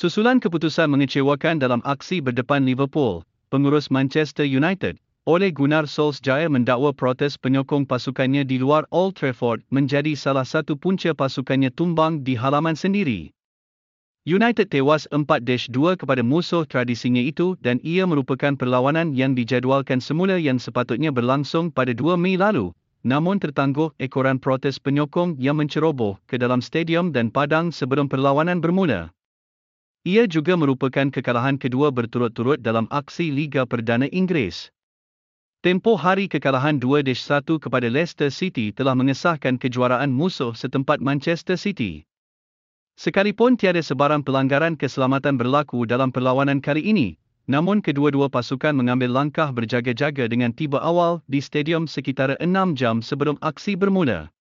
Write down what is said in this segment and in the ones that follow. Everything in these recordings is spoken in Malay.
Susulan keputusan mengecewakan dalam aksi berdepan Liverpool, pengurus Manchester United, Ole Gunnar Solskjaer mendakwa protes penyokong pasukannya di luar Old Trafford menjadi salah satu punca pasukannya tumbang di halaman sendiri. United tewas 4-2 kepada musuh tradisinya itu dan ia merupakan perlawanan yang dijadualkan semula yang sepatutnya berlangsung pada 2 Mei lalu, namun tertangguh ekoran protes penyokong yang menceroboh ke dalam stadium dan padang sebelum perlawanan bermula. Ia juga merupakan kekalahan kedua berturut-turut dalam aksi Liga Perdana Inggeris. Tempoh hari kekalahan 2-1 kepada Leicester City telah mengesahkan kejuaraan musuh setempat Manchester City. Sekalipun tiada sebarang pelanggaran keselamatan berlaku dalam perlawanan kali ini, namun kedua-dua pasukan mengambil langkah berjaga-jaga dengan tiba awal di stadium sekitar 6 jam sebelum aksi bermula.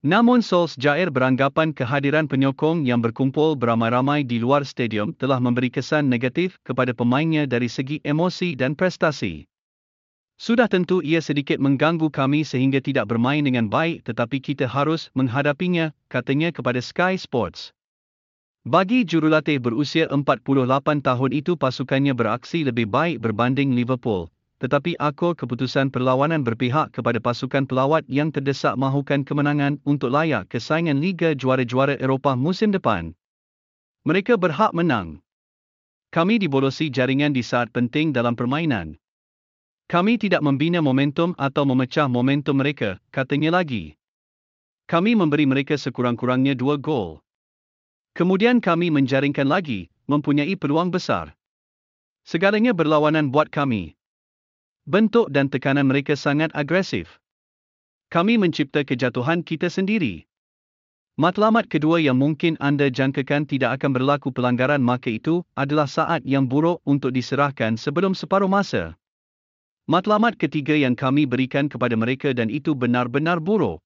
Namun Solskjaer beranggapan kehadiran penyokong yang berkumpul beramai-ramai di luar stadium telah memberi kesan negatif kepada pemainnya dari segi emosi dan prestasi. Sudah tentu ia sedikit mengganggu kami sehingga tidak bermain dengan baik tetapi kita harus menghadapinya, katanya kepada Sky Sports. Bagi jurulatih berusia 48 tahun itu pasukannya beraksi lebih baik berbanding Liverpool, tetapi akor keputusan perlawanan berpihak kepada pasukan pelawat yang terdesak mahukan kemenangan untuk layak ke saingan Liga Juara-Juara Eropah musim depan. Mereka berhak menang. Kami dibolosi jaringan di saat penting dalam permainan. Kami tidak membina momentum atau memecah momentum mereka, katanya lagi. Kami memberi mereka sekurang-kurangnya dua gol. Kemudian kami menjaringkan lagi, mempunyai peluang besar. Segalanya berlawanan buat kami, bentuk dan tekanan mereka sangat agresif. Kami mencipta kejatuhan kita sendiri. Matlamat kedua yang mungkin anda jangkakan tidak akan berlaku pelanggaran maka itu adalah saat yang buruk untuk diserahkan sebelum separuh masa. Matlamat ketiga yang kami berikan kepada mereka dan itu benar-benar buruk.